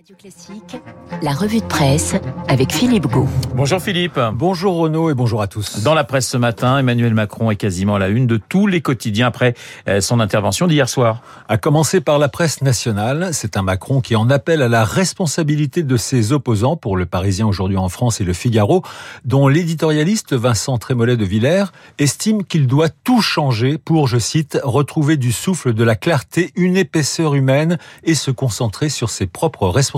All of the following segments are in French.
Radio Classique, la revue de presse avec Philippe Gau. Bonjour Philippe. Bonjour Renaud et bonjour à tous. Dans la presse ce matin, Emmanuel Macron est quasiment à la une de tous les quotidiens après euh, son intervention d'hier soir. À commencer par la presse nationale, c'est un Macron qui en appelle à la responsabilité de ses opposants pour le Parisien aujourd'hui en France et le Figaro, dont l'éditorialiste Vincent Trémollet de Villers estime qu'il doit tout changer pour, je cite, retrouver du souffle, de la clarté, une épaisseur humaine et se concentrer sur ses propres responsabilités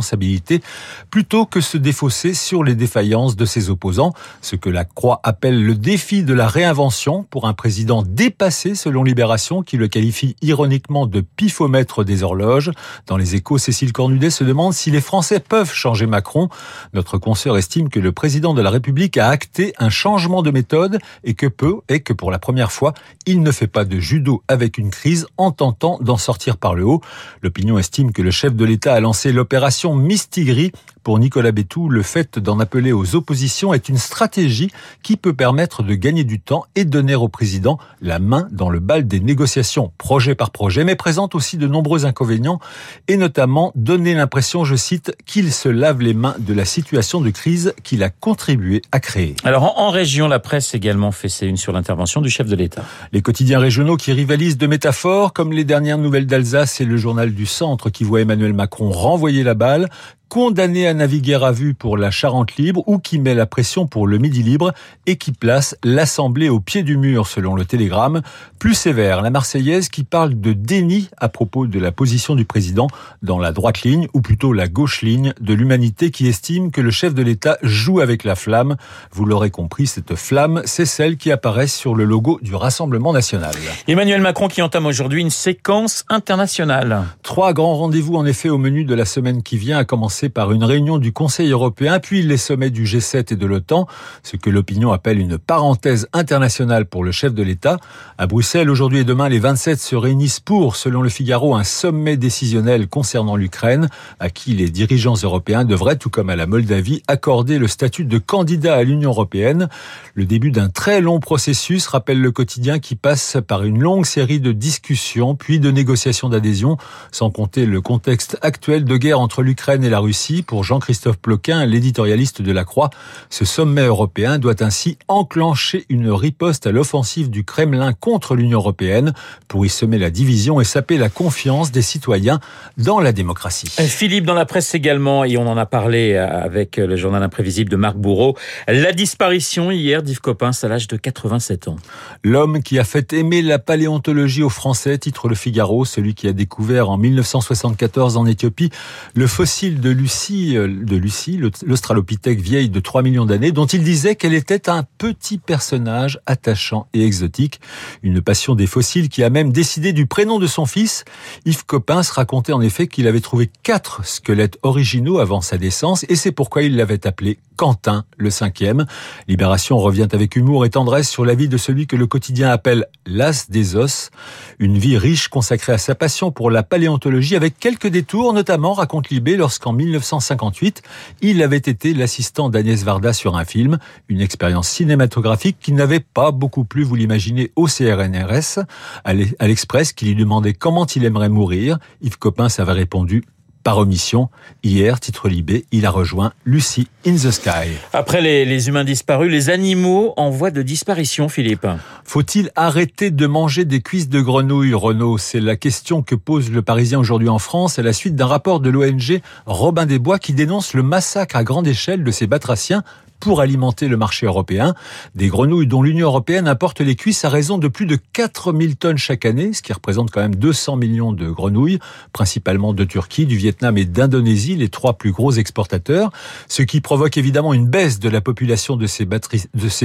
plutôt que se défausser sur les défaillances de ses opposants, ce que la Croix appelle le défi de la réinvention pour un président dépassé selon Libération qui le qualifie ironiquement de pifomètre des horloges. Dans les échos, Cécile Cornudet se demande si les Français peuvent changer Macron. Notre consoeur estime que le président de la République a acté un changement de méthode et que peu, et que pour la première fois, il ne fait pas de judo avec une crise en tentant d'en sortir par le haut. L'opinion estime que le chef de l'État a lancé l'opération Mistigri. Pour Nicolas Bétou, le fait d'en appeler aux oppositions est une stratégie qui peut permettre de gagner du temps et donner au président la main dans le bal des négociations projet par projet, mais présente aussi de nombreux inconvénients et notamment donner l'impression, je cite, qu'il se lave les mains de la situation de crise qu'il a contribué à créer. Alors en, région, la presse également fait ses une sur l'intervention du chef de l'État. Les quotidiens régionaux qui rivalisent de métaphores, comme les dernières nouvelles d'Alsace et le journal du Centre qui voit Emmanuel Macron renvoyer la balle, condamné à naviguer à vue pour la Charente libre ou qui met la pression pour le Midi libre et qui place l'Assemblée au pied du mur selon le Télégramme. Plus sévère, la Marseillaise qui parle de déni à propos de la position du président dans la droite ligne ou plutôt la gauche ligne de l'humanité qui estime que le chef de l'État joue avec la flamme. Vous l'aurez compris, cette flamme, c'est celle qui apparaît sur le logo du Rassemblement national. Emmanuel Macron qui entame aujourd'hui une séquence internationale. Trois grands rendez-vous en effet au menu de la semaine qui vient, à commencer par une réunion du Conseil européen, puis les sommets du G7 et de l'OTAN, ce que l'opinion appelle une parenthèse internationale pour le chef de l'État. À Bruxelles, aujourd'hui et demain, les 27 se réunissent pour, selon le Figaro, un sommet décisionnel concernant l'Ukraine, à qui les dirigeants européens devraient, tout comme à la Moldavie, accorder le statut de candidat à l'Union européenne. Le début d'un très long processus, rappelle le quotidien, qui passe par une longue série de discussions, puis de négociations d'adhésion, sans compter le contexte actuel de guerre entre l'Ukraine et la Russie pour Jean-Christophe Ploquin, l'éditorialiste de la Croix, ce sommet européen doit ainsi enclencher une riposte à l'offensive du Kremlin contre l'Union européenne pour y semer la division et saper la confiance des citoyens dans la démocratie. Philippe, dans la presse également, et on en a parlé euh, avec le journal imprévisible de Marc Bourreau, la disparition hier d'Yves Coppens à l'âge de 87 ans. L'homme qui a fait aimer la paléontologie aux Français, titre Le Figaro, celui qui a découvert en 1974 en Éthiopie le fossile de Lucie, euh, de Lucie, l'Australopithèque vieille de 3 millions d'années, dont il disait qu'elle était un petit personnage attachant et exotique. Une passion des fossiles qui a même décidé du prénom de son fils. Yves Coppens racontait en effet qu'il avait trouvé quatre squelettes originaux avant sa naissance et c'est pourquoi il l'avait appelé Quentin, le cinquième. Libération revient avec humour et tendresse sur la vie de celui que le quotidien appelle l'as des os. Une vie riche consacrée à sa passion pour la paléontologie avec quelques détours, notamment, raconte Libé, lorsqu'en 1958, il avait été l'assistant d'Agnès Varda sur un film, une expérience cinématographique qui n'avait pas beaucoup plu, vous l'imaginez, au CRNRS, à l'Express, qui lui demandait comment il aimerait mourir. Yves Coppens avait répondu par omission. Hier, titre Libé, il a rejoint Lucy in the Sky. Après les, les, humains disparus, les animaux en voie de disparition, Philippe. Faut-il arrêter de manger des cuisses de grenouilles, Renaud? C'est la question que pose le Parisien aujourd'hui en France à la suite d'un rapport de l'ONG Robin des Bois qui dénonce le massacre à grande échelle de ces batraciens pour alimenter le marché européen. Des grenouilles dont l'Union européenne importe les cuisses à raison de plus de 4000 tonnes chaque année, ce qui représente quand même 200 millions de grenouilles, principalement de Turquie, du Vietnam et d'Indonésie, les trois plus gros exportateurs, ce qui provoque évidemment une baisse de la population de ces,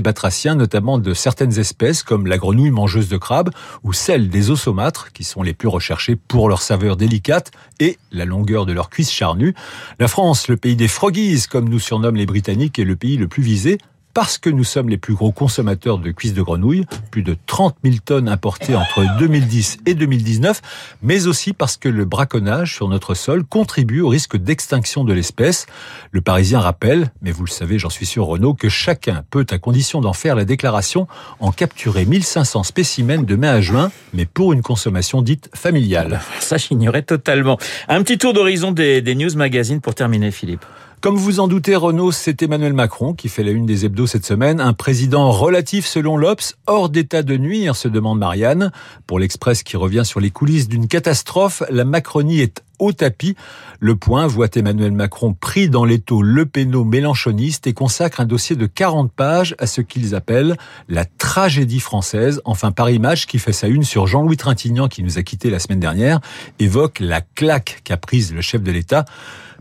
batraciens, notamment de certaines espèces comme la grenouille mangeuse de crabes ou celle des osomâtres, qui sont les plus recherchés pour leur saveur délicate et la longueur de leurs cuisses charnues. La France, le pays des froggies, comme nous surnomment les Britanniques, est le pays le plus visé parce que nous sommes les plus gros consommateurs de cuisses de grenouilles, plus de 30 000 tonnes importées entre 2010 et 2019, mais aussi parce que le braconnage sur notre sol contribue au risque d'extinction de l'espèce. Le Parisien rappelle, mais vous le savez, j'en suis sûr Renaud, que chacun peut, à condition d'en faire la déclaration, en capturer 1500 spécimens de mai à juin, mais pour une consommation dite familiale. Ça, j'ignorais totalement. Un petit tour d'horizon des, des news magazines pour terminer, Philippe. Comme vous en doutez, Renaud, c'est Emmanuel Macron qui fait la une des hebdos cette semaine. Un président relatif selon l'Obs, hors d'état de nuire, se demande Marianne. Pour l'Express qui revient sur les coulisses d'une catastrophe, la Macronie est au tapis. Le point voit Emmanuel Macron pris dans l'étau le péno mélanchoniste et consacre un dossier de 40 pages à ce qu'ils appellent la tragédie française. Enfin, Paris Match, qui fait sa une sur Jean-Louis Trintignant, qui nous a quittés la semaine dernière, évoque la claque qu'a prise le chef de l'État.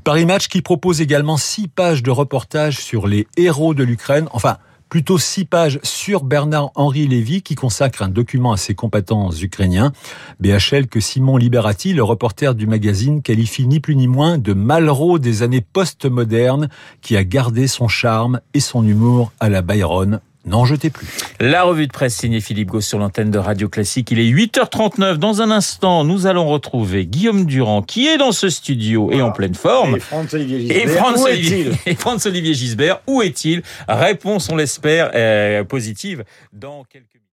Paris Match qui propose également six pages de reportage sur les héros de l'Ukraine. Enfin, plutôt six pages sur Bernard-Henri Lévy qui consacre un document à ses combattants ukrainiens. BHL que Simon Liberati, le reporter du magazine, qualifie ni plus ni moins de Malraux des années post-modernes qui a gardé son charme et son humour à la Byron n'en jetez plus. La revue de presse signée Philippe Gauss sur l'antenne de Radio Classique. Il est 8h39. Dans un instant, nous allons retrouver Guillaume Durand qui est dans ce studio et en pleine forme. Et Franz-Olivier Gisbert. Et Franz-Olivier Gisbert, où est-il? Réponse, on l'espère, euh, positive dans quelques minutes.